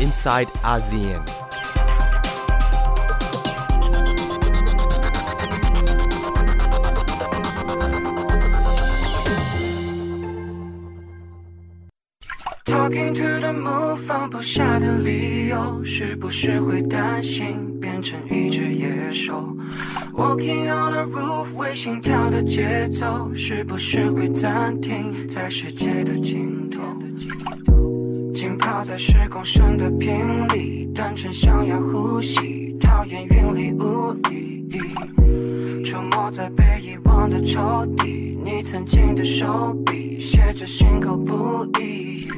inside ASEAN. Talking to the moon，放不下的理由，是不是会担心变成一只野兽？Walking on the roof，微心跳的节奏，是不是会暂停在世界的尽头？泡在十公升的瓶里，单纯想要呼吸，讨厌云里雾里。出没在被遗忘的抽屉，你曾经的手笔，写着心口不一。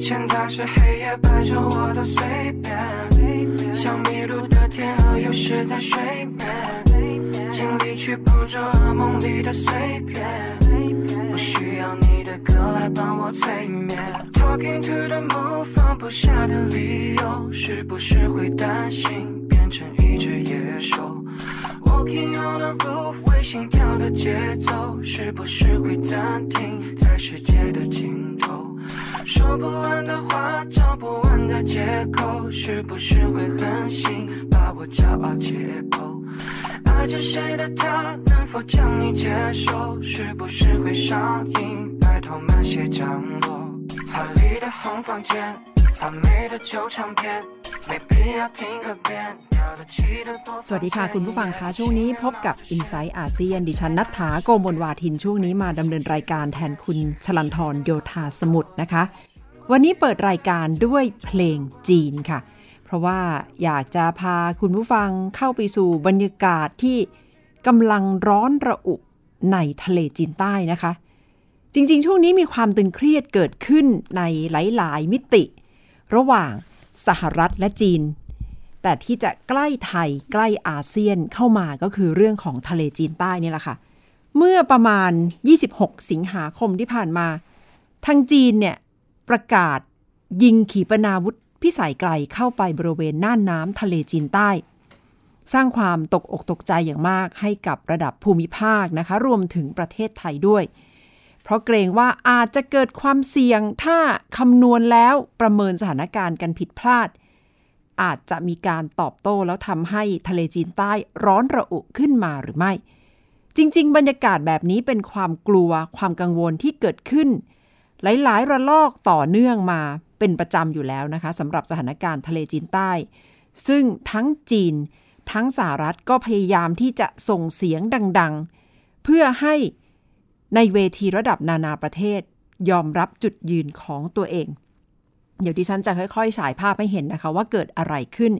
现在是黑夜，摆着我的随便，像迷路的天鹅，游失在水面，尽力去捕捉噩梦里的碎片，不需要你的歌来帮我催眠。Talking to the moon，放不下的理由，是不是会担心变成一只野兽？Walking on the roof，为心跳的节奏，是不是会暂停在世界的尽头？说不完的话，找不完的借口，是不是会狠心把我骄傲解剖？爱着谁的他，能否将你接受？是不是会上瘾？拜托慢些降落。华丽的红房间，发霉的旧唱片，没必要听个遍。掉了漆的播放สวัสดีค่ะ คุณผู้ฟังคะช่วงนี้พบกับ i n s i ซต์อาเซียนดิฉันนัฐถาโกมลวาทินช่วงนี้มาดำเนินรายการแทนคุณชลันทรโยธาสมุทรนะคะ วันนี้เปิดรายการด้วยเพลงจีนค่ะ เพราะว่าอยากจะพาคุณผู้ฟังเข้าไปสู่บรรยากาศที่กำลังร้อนระอุในทะเลจีนใต้นะคะ จริงๆ ช่วงนี้มีความตึงเครียดเกิดขึ้นในหลายๆมิติ ระหว่างสหรัฐและจีน แต่ที่จะใกล้ไทยใกล้อาเซียนเข้ามาก็คือเรื่องของทะเลจีนใต้นี่แหละค่ะ เมื่อประมาณ 26 สิงหาคมที่ผ่านมา ทางจีนเนี่ยประกาศยิงขีปนาวุธ พิสัยไกลเข้าไปบริเวณน่านน้ำทะเลจีนใต้ สร้างความตกอกตกใจอย่างมากให้กับระดับภูมิภาคนะคะ รวมถึงประเทศไทยด้วย เพราะเกรงว่าอาจจะเกิดความเสี่ยงถ้าคำนวณแล้วประเมินสถานการณ์กันผิดพลาด อาจจะมีการตอบโต้แล้วทำให้ทะเลจีนใต้ร้อนระอุขึ้นมาหรือไม่ จริง ๆ บรรยากาศแบบนี้เป็นความกลัวความกังวลที่เกิดขึ้นหลายๆ ระลอกต่อเนื่องมา เป็นประจำอยู่แล้วนะคะสำหรับสถานการณ์ทะเลจีนใต้ ซึ่งทั้งจีนทั้งสหรัฐก็พยายามที่จะส่งเสียงดัง ๆ เพื่อให้ในเวทีระดับนานาประเทศยอมรับจุดยืนของตัวเอง เดี๋ยวดิฉันจะค่อยๆ ฉายภาพให้เห็นนะคะว่าเกิดอะไรขึ้น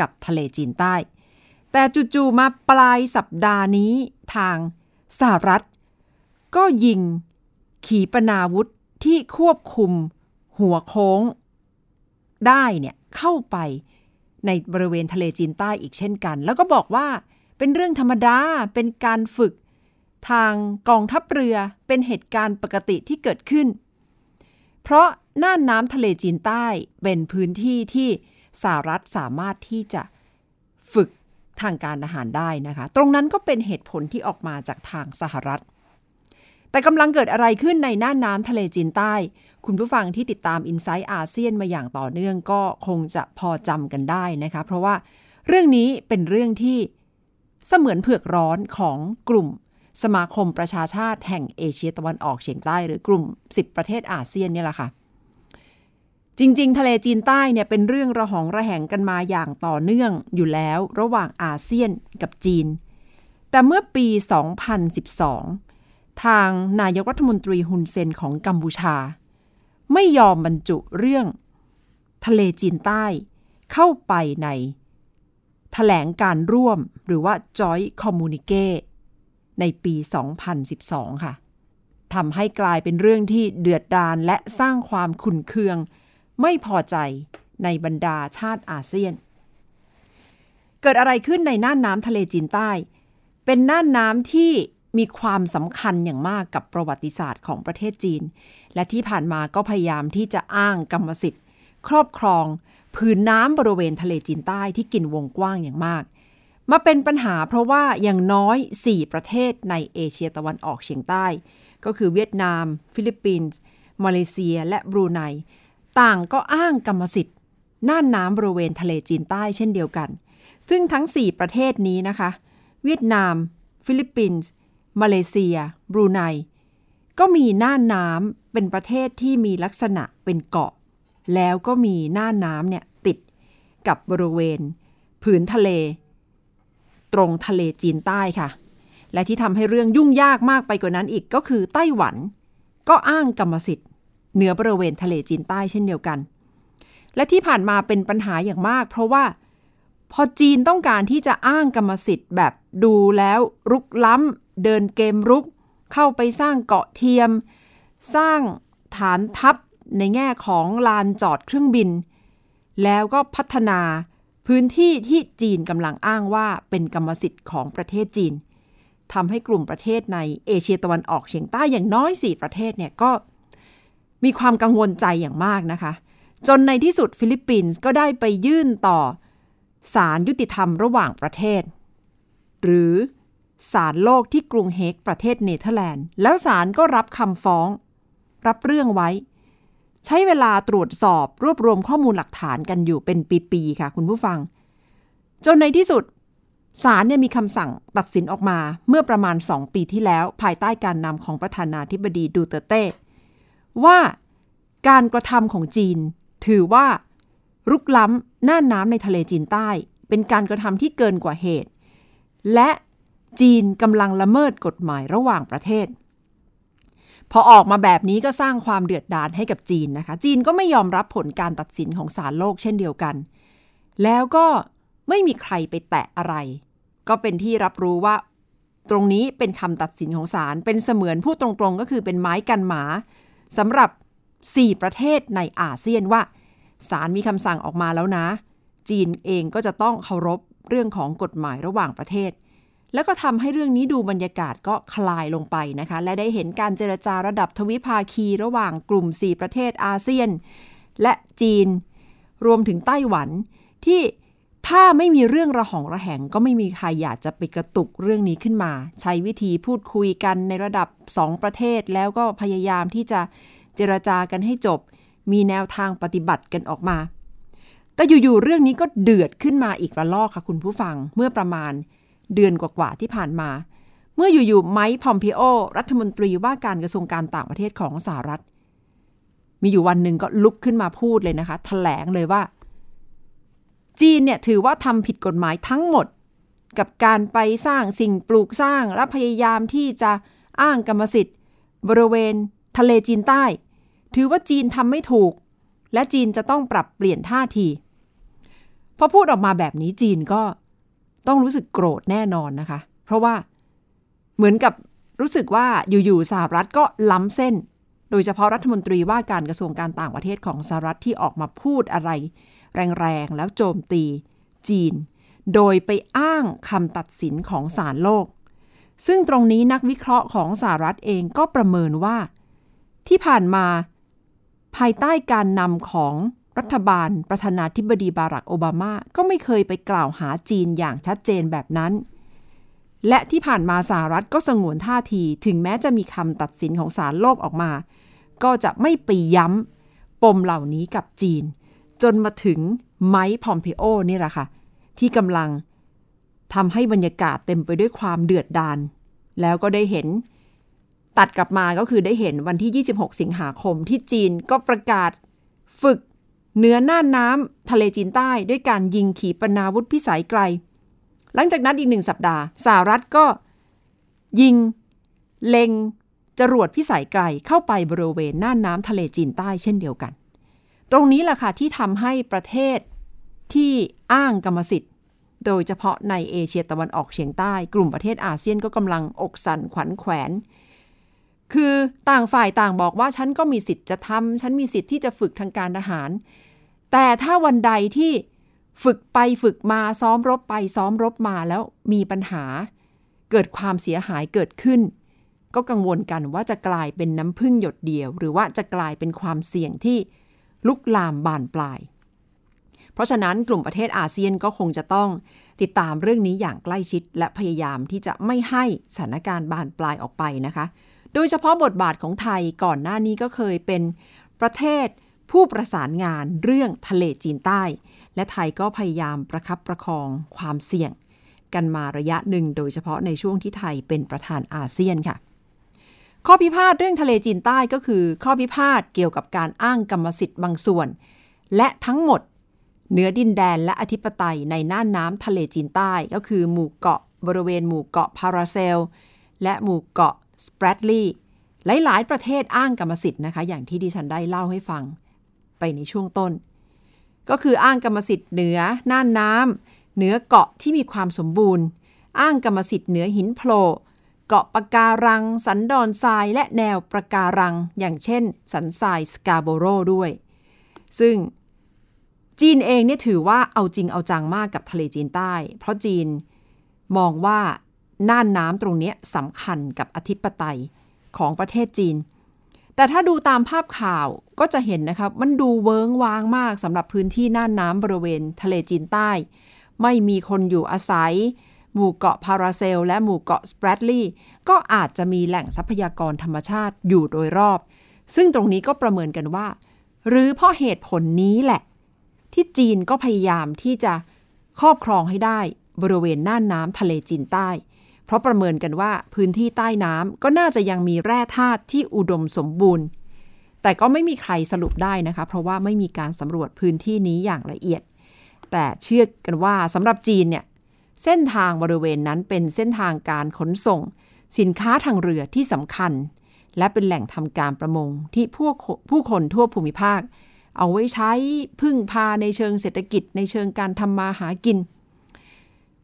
กับทะเลจีนใต้ แต่จู่ๆมาปลายสัปดาห์นี้ทางสหรัฐ ก็ยิงขีปนาวุธที่ควบคุม หัวโค้งได้เนี่ยเข้าไปในบริเวณทะเลจีนใต้อีกเช่นกัน แล้วก็บอกว่าเป็นเรื่องธรรมดาเป็นการฝึกทางกองทัพเรือเป็นเหตุการณ์ปกติที่เกิดขึ้น เพราะน่านน้ำทะเลจีนใต้เป็นพื้นที่ที่สหรัฐสามารถที่จะฝึกทางการอาหารได้นะคะ ตรงนั้นก็เป็นเหตุผลที่ออกมาจากทางสหรัฐ แต่กำลังเกิดอะไรขึ้นในน่านน้ำทะเลจีนใต้ คุณผู้ฟังที่ติดตาม i n s i ซต์อาเซียนมาอย่างต่อเนื่องก็คงจะพอจำกันได้นะคะ เพราะว่าเรื่องนี้เป็นเรื่องที่เสมือนเผือกร้อนของกลุ่มสมาคมประชาชาติแห่งเอเชียตะวันออกเฉียงใต้หรือกลุ่ม 10 ประเทศอาเซียนนี่แหละค่ะ จริง ๆ ทะเลจีนใต้เนี่ยเป็นเรื่องระหองระแหงกันมาอย่างต่อเนื่องอยู่แล้วระหว่างอาเซียนกับจีน แต่เมื่อปี 2012 ทางนายกรัฐมนตรีฮุนเซนของกัมพูชา ไม่ยอมบรรจุเรื่อง ทะเลจีนใต้เข้าไปในแถลงการร่วมหรือว่า Joint Communique ในปี 2012 ค่ะทำให้กลายเป็นเรื่องที่เดือดดาลและสร้างความขุ่นเคือง ไม่พอใจในบรรดาชาติอาเซียน เกิดอะไรขึ้นในน่านน้ำทะเลจีนใต้ เป็นน่านน้ำที่ มีความสำคัญอย่างมากกับประวัติศาสตร์ของประเทศจีน และที่ผ่านมาก็พยายามที่จะอ้างกรรมสิทธิ์ ครอบครองผืนน้ำบริเวณทะเลจีนใต้ที่กินวงกว้างอย่างมาก มาเป็นปัญหาเพราะว่าอย่างน้อย 4 ประเทศในเอเชียตะวันออกเฉียงใต้ ก็คือเวียดนาม ฟิลิปปินส์มาเลเซีย และบรูไนต่างก็อ้างกรรมสิทธิ์น่านน้ำบริเวณทะเลจีนใต้เช่นเดียวกัน ซึ่งทั้ง 4 ประเทศนี้นะคะ เวียดนาม ฟิลิปปินส์ มาเลเซีย บรูไน ก็มีน่านน้ำเป็นประเทศที่มีลักษณะเป็นเกาะ แล้วก็มีน่านน้ำเนี่ยติดกับบริเวณ ผืนทะเล ตรงทะเลจีนใต้ค่ะ และที่ทำให้เรื่องยุ่งยากมากไปกว่านั้นอีกก็คือไต้หวัน ก็อ้างกรรมสิทธิ์ เหนือบริเวณทะเลจีนใต้เช่นเดียวกัน และที่ผ่านมาเป็นปัญหาอย่างมาก เพราะว่าพอจีนต้องการที่จะอ้างกรรมสิทธิ์แบบดูแล้วรุกล้ำ เดินเกมรุก เข้าไปสร้างเกาะเทียม สร้างฐานทัพในแง่ของลานจอดเครื่องบิน แล้วก็พัฒนาพื้นที่ที่จีนกำลังอ้างว่าเป็นกรรมสิทธิ์ของประเทศจีนทำให้กลุ่มประเทศในเอเชียตะวันออกเฉียงใต้อย่างน้อย 4 ประเทศเนี่ยก็มีความกังวลใจอย่างมากนะคะ จนในที่สุดฟิลิปปินส์ก็ได้ไปยื่นต่อศาลยุติธรรมระหว่างประเทศ หรือ ศาลโลกที่กรุงเฮกประเทศเนเธอร์แลนด์ แล้วศาลก็รับคำฟ้อง รับเรื่องไว้ ใช้เวลาตรวจสอบรวบรวมข้อมูลหลักฐานกันอยู่เป็นปีๆค่ะคุณผู้ฟัง จนในที่สุดศาลเนี่ยมีคำสั่งตัดสินออกมาเมื่อประมาณ 2 ปีที่แล้ว ภายใต้การนำของประธานาธิบดีดูเตเต้ว่าการกระทำของจีน ถือว่ารุกล้ำน่านน้ำในทะเลจีนใต้ เป็นการกระทำที่เกินกว่าเหตุ และ จีนกำลังละเมิดกฎหมายระหว่างประเทศ พอออกมาแบบนี้ก็สร้างความเดือดดาลให้กับจีนนะคะ จีนก็ไม่ยอมรับผลการตัดสินของศาลโลกเช่นเดียวกัน แล้วก็ไม่มีใครไปแตะอะไร ก็เป็นที่รับรู้ว่า ตรงนี้เป็นคำตัดสินของศาลเป็นเสมือนพูดตรงๆ ก็คือเป็นไม้กันหมาสำหรับ 4 ประเทศในอาเซียนว่าศาลมีคำสั่งออกมาแล้วนะ จีนเองก็จะต้องเคารพเรื่องของกฎหมายระหว่างประเทศ แล้วก็ทำให้เรื่องนี้ดูบรรยากาศก็คลายลงไปนะคะ และได้เห็นการเจรจาระดับทวิภาคีระหว่างกลุ่ม 4 ประเทศอาเซียน และจีน รวมถึงไต้หวันที่ถ้าไม่มีเรื่องระหองระแหงก็ไม่มีใครอยากจะไปกระตุกเรื่องนี้ขึ้นมา ใช้วิธีพูดคุยกันในระดับ 2 ประเทศแล้วก็พยายามที่จะเจรจากันให้จบ มีแนวทางปฏิบัติกันออกมา แต่อยู่ๆเรื่องนี้ก็เดือดขึ้นมาอีกระลอกค่ะคุณผู้ฟังเมื่อประมาณ เดือนกว่าๆที่ผ่านมา เมื่ออยู่ๆไมค์พอมพิโอ รัฐมนตรีว่าการกระทรวงการต่างประเทศของสหรัฐ มีอยู่วันหนึ่งก็ลุกขึ้นมาพูดเลยนะคะถแถลงเลยว่า จีนเนี่ยถือว่าทำผิดกฎหมายทั้งหมด กับการไปสร้างสิ่งปลูกสร้างและพยายามที่จะอ้างกรรมสิทธิ์ บริเวณ ทะเลจีนใต้ ถือว่าจีนทำไม่ถูก และจีนจะต้องปรับเปลี่ยนท่าทีพอพูดออกมาแบบนี้จีนก็ ต้องรู้สึกโกรธแน่นอนนะคะ เพราะว่าเหมือนกับรู้สึกว่าอยู่ๆสหรัฐก็ล้ำเส้น โดยเฉพาะรัฐมนตรีว่าการกระทรวงการต่างประเทศของสหรัฐที่ออกมาพูดอะไร แรงๆ แล้วโจมตี จีน โดยไปอ้างคำตัดสินของศาลโลก ซึ่งตรงนี้นักวิเคราะห์ของสหรัฐเองก็ประเมินว่า ที่ผ่านมา ภายใต้การนำของ รัฐบาลประธานาธิบดีบารักโอบามา ก็ไม่เคยไปกล่าวหาจีนอย่างชัดเจนแบบนั้น และที่ผ่านมาสหรัฐก็สงวนท่าที ถึงแม้จะมีคำตัดสินของศาลโลกออกมา ก็จะไม่ไปย้ำปมเหล่านี้กับจีน จนมาถึงไมค์พอมพิโอนี่แหละค่ะ ที่กำลังทำให้บรรยากาศเต็มไปด้วยความเดือดดาลแล้วก็ได้เห็นตัดกลับมาก็คือได้เห็นวันที่ 26 สิงหาคมที่จีนก็ประกาศฝึก เหนือน่านน้ำทะเลจีนใต้ด้วยการยิงขีปนาวุธพิสัยไกล หลังจากนั้นอีกหนึ่งสัปดาห์สหรัฐก็ ยิง เล็ง จรวดพิสัยไกลเข้าไปบริเวณน่านน้ำทะเลจีนใต้เช่นเดียวกัน ตรงนี้แหละค่ะที่ทำให้ประเทศที่อ้างกรรมสิทธิ์ โดยเฉพาะในเอเชียตะวันออกเฉียงใต้ กลุ่มประเทศอาเซียนก็กำลังอกสั่นขวัญแขวนคือต่างฝ่ายต่างบอกว่าฉันก็มีสิทธิ์จะทำฉันมีสิทธิ์ที่จะฝึกทางการทหาร แต่ถ้าวันใดที่ฝึกไปฝึกมาซ้อมรบไปซ้อมรบมาแล้วมีปัญหา เกิดความเสียหายเกิดขึ้น ก็กังวลกันว่าจะกลายเป็นน้ำพึ่งหยดเดียว หรือว่าจะกลายเป็นความเสี่ยงที่ลุกลามบานปลาย เพราะฉะนั้นกลุ่มประเทศอาเซียนก็คงจะต้องติดตามเรื่องนี้อย่างใกล้ชิด และพยายามที่จะไม่ให้สถานการณ์บานปลายออกไปนะคะ โดยเฉพาะบทบาทของไทยก่อนหน้านี้ก็เคยเป็นประเทศ ผู้ประสานงานเรื่องทะเลจีนใต้ และไทยก็พยายามประคับประคองความเสี่ยง กันมาระยะหนึ่งโดยเฉพาะในช่วงที่ไทยเป็นประธานอาเซียนค่ะ ข้อพิพาทเรื่องทะเลจีนใต้ก็คือ ข้อพิพาทเกี่ยวกับการอ้างกรรมสิทธิ์บางส่วน และทั้งหมดเหนือดินแดนและอธิปไตยในน่านน้ำทะเลจีนใต้ก็คือหมู่เกาะบริเวณหมู่เกาะพาราเซล และหมู่เกาะสเปรดลีย์หลาย ๆ ประเทศอ้างกรรมสิทธิ์นะคะ อย่างที่ดิฉันได้เล่าให้ฟัง ไปในช่วงต้น ก็คืออ้างกรรมสิทธิ์เหนือน่านน้ำเหนือเกาะที่มีความสมบูรณ์ อ้างกรรมสิทธิ์เหนือหินโผล่เกาะปะการัง สันดอนทรายและแนวปะการัง อย่างเช่น สันทรายสกาโบโรด้วย ซึ่งจีนเองเนี่ยถือว่าเอาจริงเอาจังมากกับทะเลจีนใต้ เพราะจีนมองว่าน่านน้ำตรงนี้สำคัญกับอธิปไตยของประเทศจีน แต่ถ้าดูตามภาพข่าวก็จะเห็นนะครับมันดูเวิ้งว้างมากสำหรับพื้นที่น่านน้ำบริเวณทะเลจีนใต้ ไม่มีคนอยู่อาศัย หมู่เกาะพาราเซล และหมู่เกาะสเปรดลีย์ก็อาจจะมีแหล่งทรัพยากรธรรมชาติอยู่โดยรอบ ซึ่งตรงนี้ก็ประเมินกันว่า หรือเพราะเหตุผลนี้แหละ ที่จีนก็พยายามที่จะครอบครองให้ได้บริเวณน่านน้ำทะเลจีนใต้ เพราะประเมินกันว่าพื้นที่ใต้น้ำก็น่าจะยังมีแร่ธาตุที่อุดมสมบูรณ์ แต่ก็ไม่มีใครสรุปได้นะคะ เพราะว่าไม่มีการสำรวจพื้นที่นี้อย่างละเอียด แต่เชื่อกันว่าสำหรับจีนเนี่ยเส้นทางบริเวณนั้นเป็นเส้นทางการขนส่ง สินค้าทางเรือที่สำคัญ และเป็นแหล่งทำการประมงที่พวกผู้คนทั่วภูมิภาค เอาไว้ใช้พึ่งพาในเชิงเศรษฐกิจในเชิงการทำมาหากิน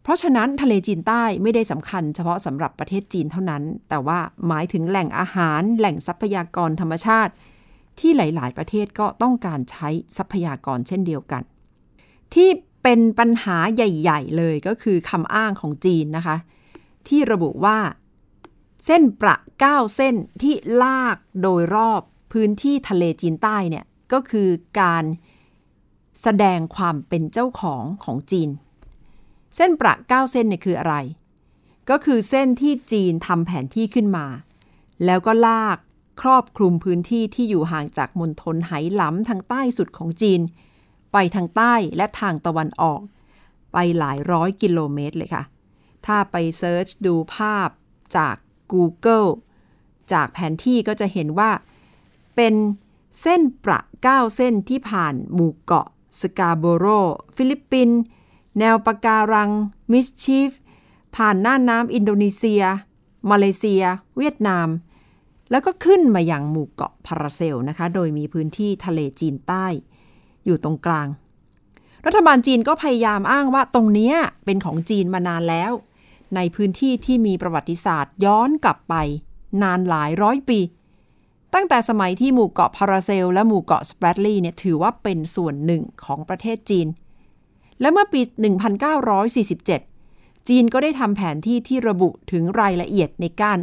เพราะฉะนั้นทะเลจีนใต้ไม่ได้สำคัญเฉพาะสำหรับประเทศจีนเท่านั้น แต่ว่าหมายถึงแหล่งอาหาร แหล่งทรัพยากรธรรมชาติ ที่หลาย ๆ ประเทศก็ต้องการใช้ทรัพยากรเช่นเดียวกัน ที่เป็นปัญหาใหญ่ ๆ เลยก็คือคำอ้างของจีนนะคะ ที่ระบุว่า เส้นประ9เส้นที่ลากโดยรอบพื้นที่ทะเลจีนใต้เนี่ยก็คือการแสดงความเป็นเจ้าของของจีน เส้นประ 9 เส้นเนี่ยคืออะไร ก็คือเส้นที่จีนทำแผนที่ขึ้นมา แล้วก็ลากครอบคลุมพื้นที่ที่อยู่ห่างจากมณฑลไหหลำทางใต้สุดของจีน ไปทางใต้และทางตะวันออก ไปหลายร้อยกิโลเมตรเลยค่ะ ถ้าไป search ดูภาพจาก Google จากแผนที่ก็จะเห็นว่า เป็นเส้นประ 9 เส้นที่ผ่านหมู่เกาะสกาโบโร ฟิลิปปินส์ แนวปะการัง มิสชีฟ ผ่านน่านน้ำอินโดนีเซีย มาเลเซีย เวียดนาม แล้วก็ขึ้นมาอย่างหมู่เกาะพาราเซลนะคะ โดยมีพื้นที่ทะเลจีนใต้ อยู่ตรงกลาง รัฐบาลจีนก็พยายามอ้างว่าตรงนี้เป็นของจีนมานานแล้ว ในพื้นที่ที่มีประวัติศาสตร์ย้อนกลับไป นานหลายร้อยปีตั้งแต่สมัยที่หมู่เกาะพาราเซล และหมู่เกาะสเปรดลีย์เนี่ยถือว่าเป็นส่วนหนึ่งของประเทศจีน และเมื่อปี 1947 จีนก็ได้ทำแผนที่ที่ระบุถึงรายละเอียดในการ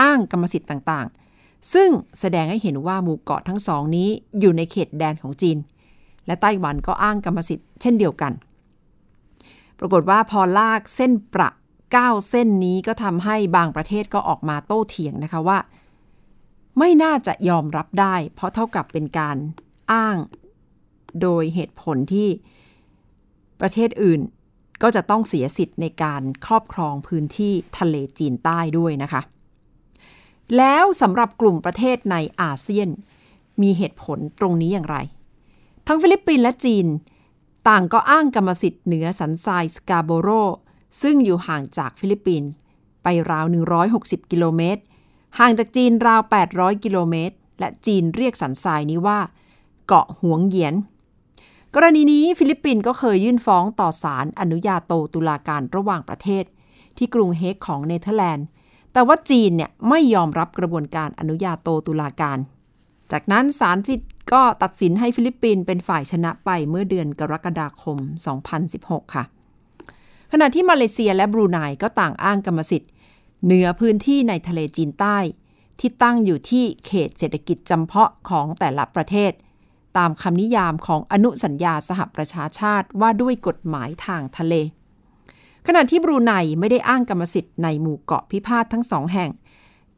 อ้างกรรมสิทธิ์ต่างๆ ซึ่งแสดงให้เห็นว่าหมู่เกาะทั้งสองนี้อยู่ในเขตแดนของจีน และไต้หวันก็อ้างกรรมสิทธิ์เช่นเดียวกัน ปรากฏว่าพอลากเส้นประ9เส้นนี้ก็ทำให้บางประเทศก็ออกมาโต้เถียงนะคะว่า ไม่น่าจะยอมรับได้ เพราะเท่ากับเป็นการอ้างโดยเหตุผลที่ ประเทศอื่นก็จะต้องเสียสิทธิ์ในการครอบครองพื้นที่ทะเลจีนใต้ด้วยนะคะ แล้วสำหรับกลุ่มประเทศในอาเซียน มีเหตุผลตรงนี้อย่างไร ทั้งฟิลิปปินส์และจีน ต่างก็อ้างกรรมสิทธิ์เหนือสันทรายสกาโบโร ซึ่งอยู่ห่างจากฟิลิปปินส์ไปราว 160 กิโลเมตร ห่างจากจีนราว 800 กิโลเมตร และจีนเรียกสันทรายนี้ว่า เกาะหวงเหยียน กรณีนี้ฟิลิปปินส์ก็เคยยื่นฟ้องต่อศาลอนุญาโตตุลาการระหว่างประเทศ ที่กรุงเฮกของเนเธอร์แลนด์ แต่ว่าจีนเนี่ยไม่ยอมรับกระบวนการอนุญาโตตุลาการ จากนั้นศาลก็ตัดสินให้ฟิลิปปินส์เป็นฝ่ายชนะไปเมื่อเดือนกรกฎาคม 2016 ค่ะ ขณะที่มาเลเซียและบรูไนก็ต่างอ้างกรรมสิทธิ์ เหนือพื้นที่ในทะเลจีนใต้ ที่ตั้งอยู่ที่เขตเศรษฐกิจจำเพาะของแต่ละประเทศ ตามคำนิยามของอนุสัญญาสหประชาชาติว่าด้วยกฎหมายทางทะเล ขณะที่บรูไนไม่ได้อ้างกรรมสิทธิ์ในหมู่เกาะพิพาททั้งสองแห่ง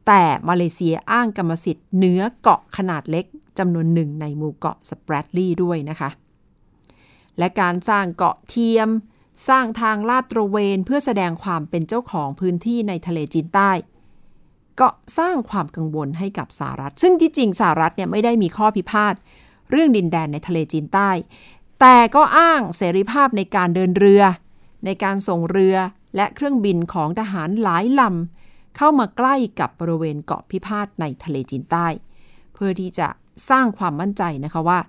แต่มาเลเซียอ้างกรรมสิทธิ์เหนือเกาะขนาดเล็กจำนวนหนึ่งในหมู่เกาะสเปรดลีย์ด้วยนะคะ และการสร้างเกาะเทียม สร้างทางลาดตระเวนเพื่อแสดงความเป็นเจ้าของพื้นที่ในทะเลจีนใต้ก็สร้างความกังวลให้กับสหรัฐ ซึ่งที่จริงสหรัฐเนี่ยไม่ได้มีข้อพิพาท เรื่องดินแดนในทะเลจีนใต้ แต่ก็อ้างเสรีภาพในการเดินเรือ ในการส่งเรือและเครื่องบินของทหารหลายลำเข้ามาใกล้กับบริเวณเกาะพิพาทในทะเลจีนใต้ เพื่อที่จะสร้างความมั่นใจนะคะว่า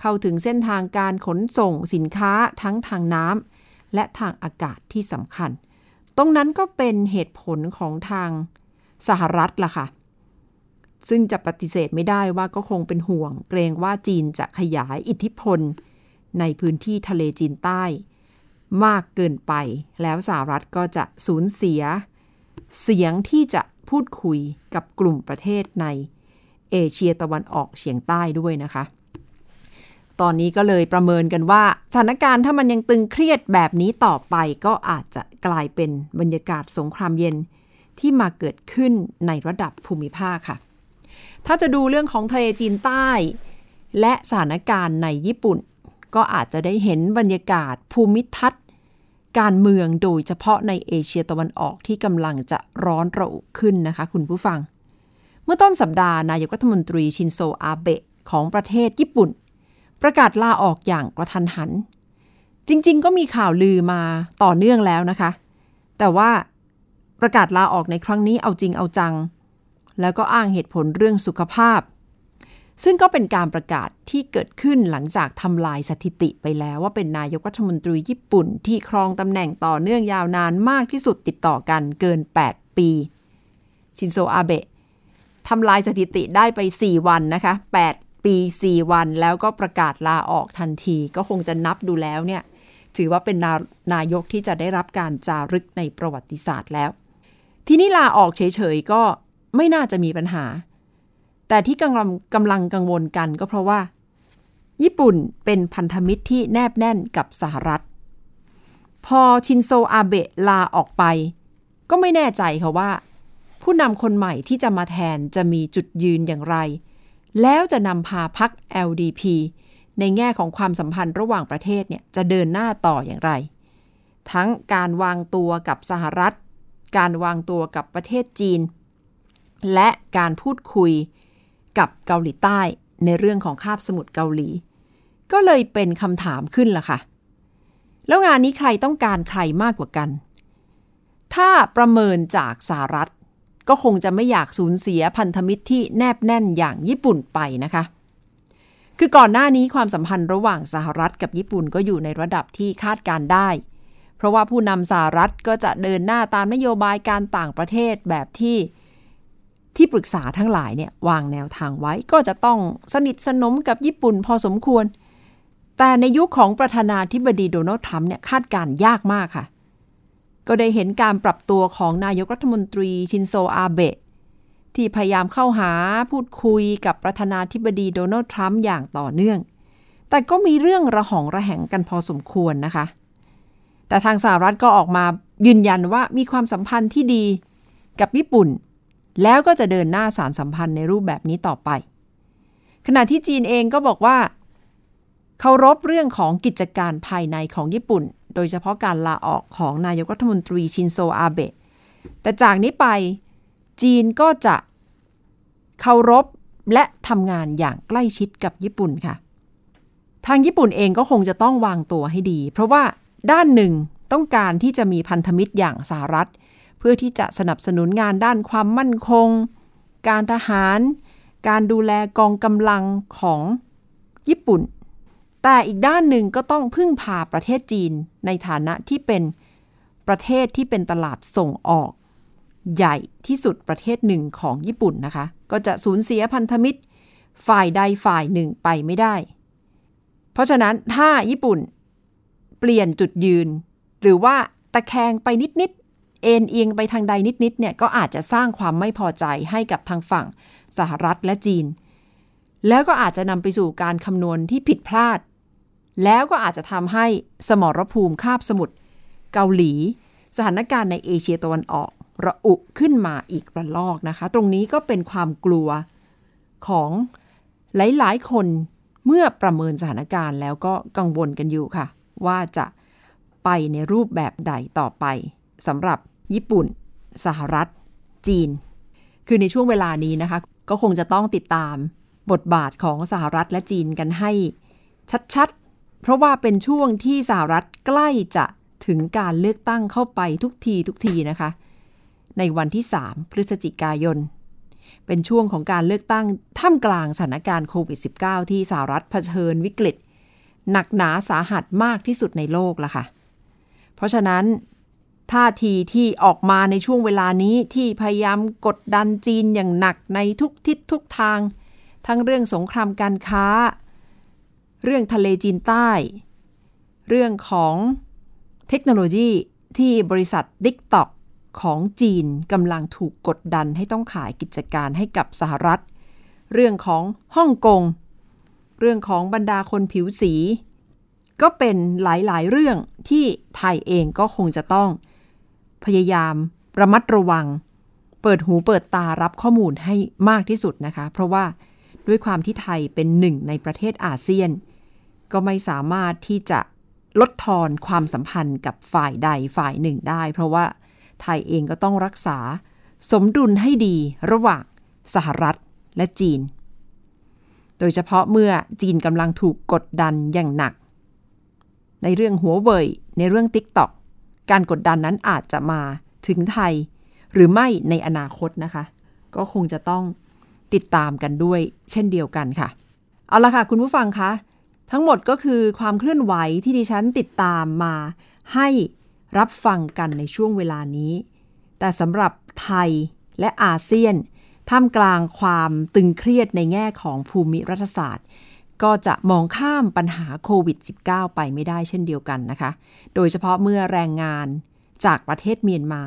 เข้าถึงเส้นทางการขนส่งสินค้าทั้งทางน้ำและทางอากาศที่สำคัญ ตรงนั้นก็เป็นเหตุผลของทางสหรัฐล่ะค่ะ ซึ่งจะปฏิเสธไม่ได้ว่าก็คงเป็นห่วง เกรงว่าจีนจะขยายอิทธิพล ในพื้นที่ทะเลจีนใต้ มากเกินไป แล้วสหรัฐก็จะสูญเสีย เสียงที่จะพูดคุยกับกลุ่มประเทศในเอเชียตะวันออกเฉียงใต้ด้วยนะคะ ตอนนี้ก็เลยประเมินกันว่าสถานการณ์ถ้ามันยังตึงเครียดแบบนี้ต่อไปก็อาจจะกลายเป็นบรรยากาศสงครามเย็นที่มาเกิดขึ้นในระดับภูมิภาคค่ะ ถ้าจะดูเรื่องของทะเลจีนใต้ และสถานการณ์ในญี่ปุ่น ก็อาจจะได้เห็นบรรยากาศภูมิทัศน์ การเมืองโดยเฉพาะในเอเชียตะวันออกที่กำลังจะร้อนระอุขึ้นนะคะ คุณผู้ฟัง เมื่อต้นสัปดาห์นายกรัฐมนตรีชินโซอาเบะของประเทศญี่ปุ่น ประกาศลาออกอย่างกระทันหัน จริงๆ ก็มีข่าวลือมาต่อเนื่องแล้วนะคะ แต่ว่าประกาศลาออกในครั้งนี้เอาจริงเอาจัง แล้วก็อ้างเหตุผลเรื่องสุขภาพ ซึ่งก็เป็นการประกาศที่เกิดขึ้นหลังจากทำลายสถิติไปแล้วว่าเป็นนายกรัฐมนตรีญี่ปุ่นที่ครองตำแหน่งต่อเนื่องยาวนานมากที่สุดติดต่อกันเกิน 8 ปี ชินโซอาเบะทำลายสถิติได้ไป 4 วันนะคะ 8 ปี 4 วัน แล้วก็ประกาศลาออกทันที ก็คงจะนับดูแล้วเนี่ย ถือว่าเป็นนานายกที่จะได้รับการจารึกในประวัติศาสตร์แล้ว ทีนี้ลาออกเฉยๆ ก็ ไม่น่าจะมีปัญหา แต่ที่กำลังกำลังกังวลกันก็เพราะว่า ญี่ปุ่นเป็นพันธมิตรที่แนบแน่นกับสหรัฐ พอชินโซอาเบะลาออกไป ก็ไม่แน่ใจค่ะว่า ผู้นำคนใหม่ที่จะมาแทนจะมีจุดยืนอย่างไร แล้วจะนำพาพรรค LDP ในแง่ของความสัมพันธ์ระหว่างประเทศเนี่ยจะเดินหน้าต่ออย่างไร ทั้งการวางตัวกับสหรัฐ การวางตัวกับประเทศจีน และการพูดคุยกับเกาหลีใต้ในเรื่องของคาบสมุทรเกาหลี ก็เลยเป็นคำถามขึ้นล่ะค่ะ แล้วงานนี้ใครต้องการใครมากกว่ากัน ถ้าประเมินจากสหรัฐ ก็คงจะไม่อยากสูญเสียพันธมิตรที่แนบแน่นอย่างญี่ปุ่นไปนะคะ คือก่อนหน้านี้ความสัมพันธ์ระหว่างสหรัฐกับญี่ปุ่นก็อยู่ในระดับที่คาดการได้ เพราะว่าผู้นำสหรัฐก็จะเดินหน้าตามนโยบายการต่างประเทศแบบที่ ที่ปรึกษาทั้งหลายเนี่ยวางแนวทางไว้ก็จะต้องสนิทสนมกับญี่ปุ่นพอสมควร แต่ในยุคของประธานาธิบดีโดนัลด์ทรัมป์เนี่ยคาดการยากมากค่ะ ก็ได้เห็นการปรับตัวของนายกรัฐมนตรีชินโซอาเบะที่พยายามเข้าหาพูดคุยกับประธานาธิบดีโดนัลด์ทรัมป์อย่างต่อเนื่อง แต่ก็มีเรื่องระหองระแหงกันพอสมควรนะคะ แต่ทางสหรัฐก็ออกมายืนยันว่ามีความสัมพันธ์ที่ดีกับญี่ปุ่น แล้วก็จะเดินหน้าสารสัมพันธ์ในรูปแบบนี้ต่อไป ขณะที่จีนเองก็บอกว่า เคารพเรื่องของกิจการภายในของญี่ปุ่น โดยเฉพาะการลาออกของนายกรัฐมนตรีชินโซอาเบะแต่จากนี้ไปจีนก็จะเคารพและทำงานอย่างใกล้ชิดกับญี่ปุ่นค่ะ ทางญี่ปุ่นเองก็คงจะต้องวางตัวให้ดี เพราะว่าด้านหนึ่งต้องการที่จะมีพันธมิตรอย่างสหรัฐ พื่อที่จะสนับสนุนงานด้านความมั่นคง การทหาร การดูแลกองกำลังของญี่ปุ่น แต่อีกด้านหนึ่งก็ต้องพึ่งพาประเทศจีนในฐานะที่เป็นประเทศที่เป็นตลาดส่งออก ใหญ่ที่สุดประเทศหนึ่งของญี่ปุ่นนะคะ ก็จะสูญเสียพันธมิตร ฝ่ายใดฝ่ายหนึ่งไปไม่ได้ เพราะฉะนั้นถ้าญี่ปุ่น เปลี่ยนจุดยืน หรือว่าตะแคงไปนิดๆ เอ็นเอียงไปทางใดนิดๆเนี่ยก็อาจจะสร้างความไม่พอใจให้กับทางฝั่งสหรัฐและจีน แล้วก็อาจจะนำไปสู่การคำนวณที่ผิดพลาด แล้วก็อาจจะทำให้สมรภูมิคาบสมุทรเกาหลี สถานการณ์ในเอเชียตะวันออก ระอุขึ้นมาอีกระลอกนะคะ ตรงนี้ก็เป็นความกลัวของหลายๆ คนเมื่อประเมินสถานการณ์แล้วก็กังวลกันอยู่ค่ะ ว่าจะไปในรูปแบบใดต่อไปสำหรับ ญี่ปุ่น สหรัฐ จีน คือในช่วงเวลานี้นะคะ ก็คงจะต้องติดตามบทบาทของสหรัฐและจีนกันให้ชัดๆ เพราะว่าเป็นช่วงที่สหรัฐใกล้จะถึงการเลือกตั้งเข้าไปทุกทีทุกทีนะคะ ในวันที่ 3 พฤศจิกายน เป็นช่วงของการเลือกตั้งท่ามกลางสถานการณ์โควิด -19 ที่สหรัฐเผชิญวิกฤต หนักหนาสาหัสมากที่สุดในโลกละค่ะ เพราะฉะนั้น ท่าทีที่ออกมาในช่วงเวลานี้ที่พยายามกดดันจีนอย่างหนักในทุกทิศทุกทาง ทั้งเรื่องสงครามการค้า เรื่องทะเลจีนใต้ เรื่องของเทคโนโลยีที่บริษัท TikTok ของจีนกำลังถูกกดดันให้ต้องขายกิจการให้กับสหรัฐ เรื่องของฮ่องกง เรื่องของบรรดาคนผิวสี ก็เป็นหลายๆ เรื่องที่ไทยเองก็คงจะต้อง พยายาม ระมัดระวัง เปิดหูเปิดตารับข้อมูลให้มากที่สุดนะคะ เพราะว่าด้วยความที่ไทยเป็นหนึ่งในประเทศอาเซียน ก็ไม่สามารถที่จะลดทอนความสัมพันธ์กับฝ่ายใดฝ่ายหนึ่งได้ เพราะว่าไทยเองก็ต้องรักษา สมดุลให้ดีระหว่างสหรัฐและจีน โดยเฉพาะเมื่อจีนกำลังถูกกดดันอย่างหนัก ในเรื่องหัวเว่ยในเรื่อง TikTok การกดดันนั้นอาจจะมาถึงไทย หรือไม่ในอนาคตนะคะ ก็คงจะต้องติดตามกันด้วยเช่นเดียวกันค่ะ เอาละค่ะ คุณผู้ฟังคะทั้งหมดก็คือความเคลื่อนไหวที่ดิฉันติดตามมา ให้รับฟังกันในช่วงเวลานี้ แต่สำหรับไทยและอาเซียน ท่ามกลางความตึงเครียดในแง่ของภูมิรัฐศาสตร์ ก็จะมองข้ามปัญหาโควิด -19 ไปไม่ได้เช่นเดียวกันนะคะ โดยเฉพาะเมื่อแรงงานจากประเทศเมียนมา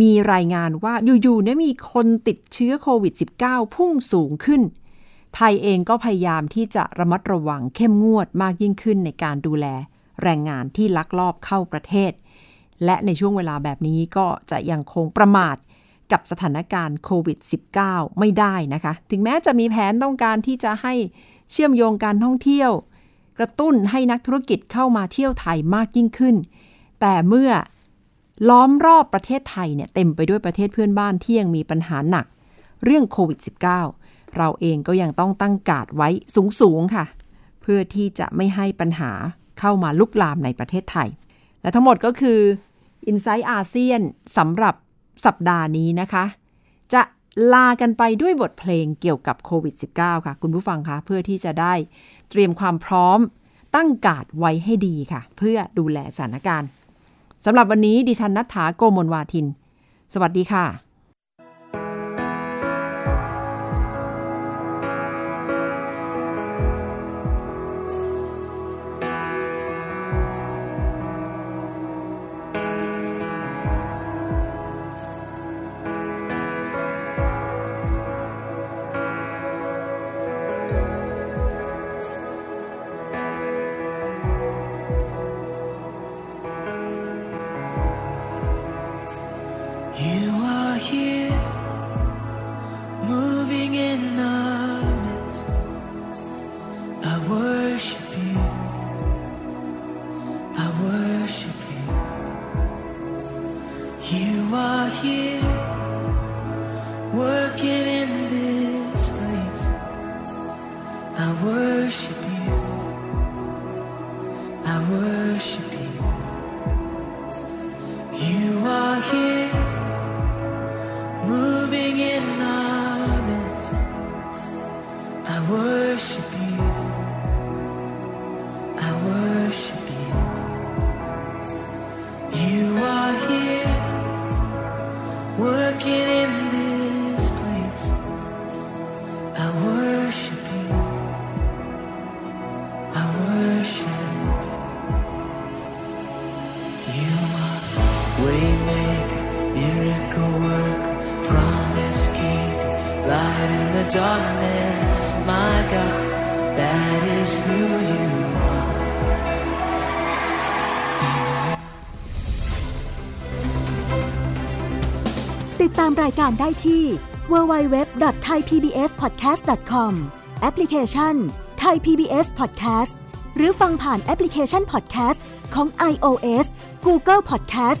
มีรายงานว่าอยู่ๆเนี่ยมีคนติดเชื้อโควิด -19 พุ่งสูงขึ้น ไทยเองก็พยายามที่จะระมัดระวังเข้มงวดมากยิ่งขึ้นในการดูแลแรงงานที่ลักลอบเข้าประเทศ และในช่วงเวลาแบบนี้ก็จะยังคงประมาทกับสถานการณ์โควิด -19 ไม่ได้นะคะ ถึงแม้จะมีแผนต้องการที่จะให้ เชื่อมโยงการท่องเที่ยว กระตุ้นให้นักธุรกิจเข้ามาเที่ยวไทยมากยิ่งขึ้น แต่เมื่อล้อมรอบประเทศไทยเนี่ยเต็มไปด้วยประเทศเพื่อนบ้านที่ยังมีปัญหาหนัก เรื่องโควิด -19 เราเองก็ยังต้องตั้งกาดไว้สูงๆค่ะ เพื่อที่จะไม่ให้ปัญหาเข้ามาลุกลามในประเทศไทย และทั้งหมดก็คือ i n s i ซต์อาเซียนสำหรับสัปดาห์นี้นะคะ จะ ลากันไปด้วยบทเพลงเกี่ยวกับโควิด -19 ค่ะ คุณผู้ฟังคะเพื่อที่จะได้เตรียมความพร้อมตั้งกาดไว้ให้ดีค่ะ เพื่อดูแลสถานการณ์สำหรับวันนี้ดิฉันนัฐถาโกมลวาทิน สวัสดีค่ะ here, waymaker, miracle worker, promise keeper, light in the darkness, my God. That is who you are. ติดตามรายการได้ที่ www.thaipbspodcast.com แอปพลิเคชันไทย PBS Podcast หรือฟังผ่านแอปพลิเคชัน Podcast ของ iOS Google Podcast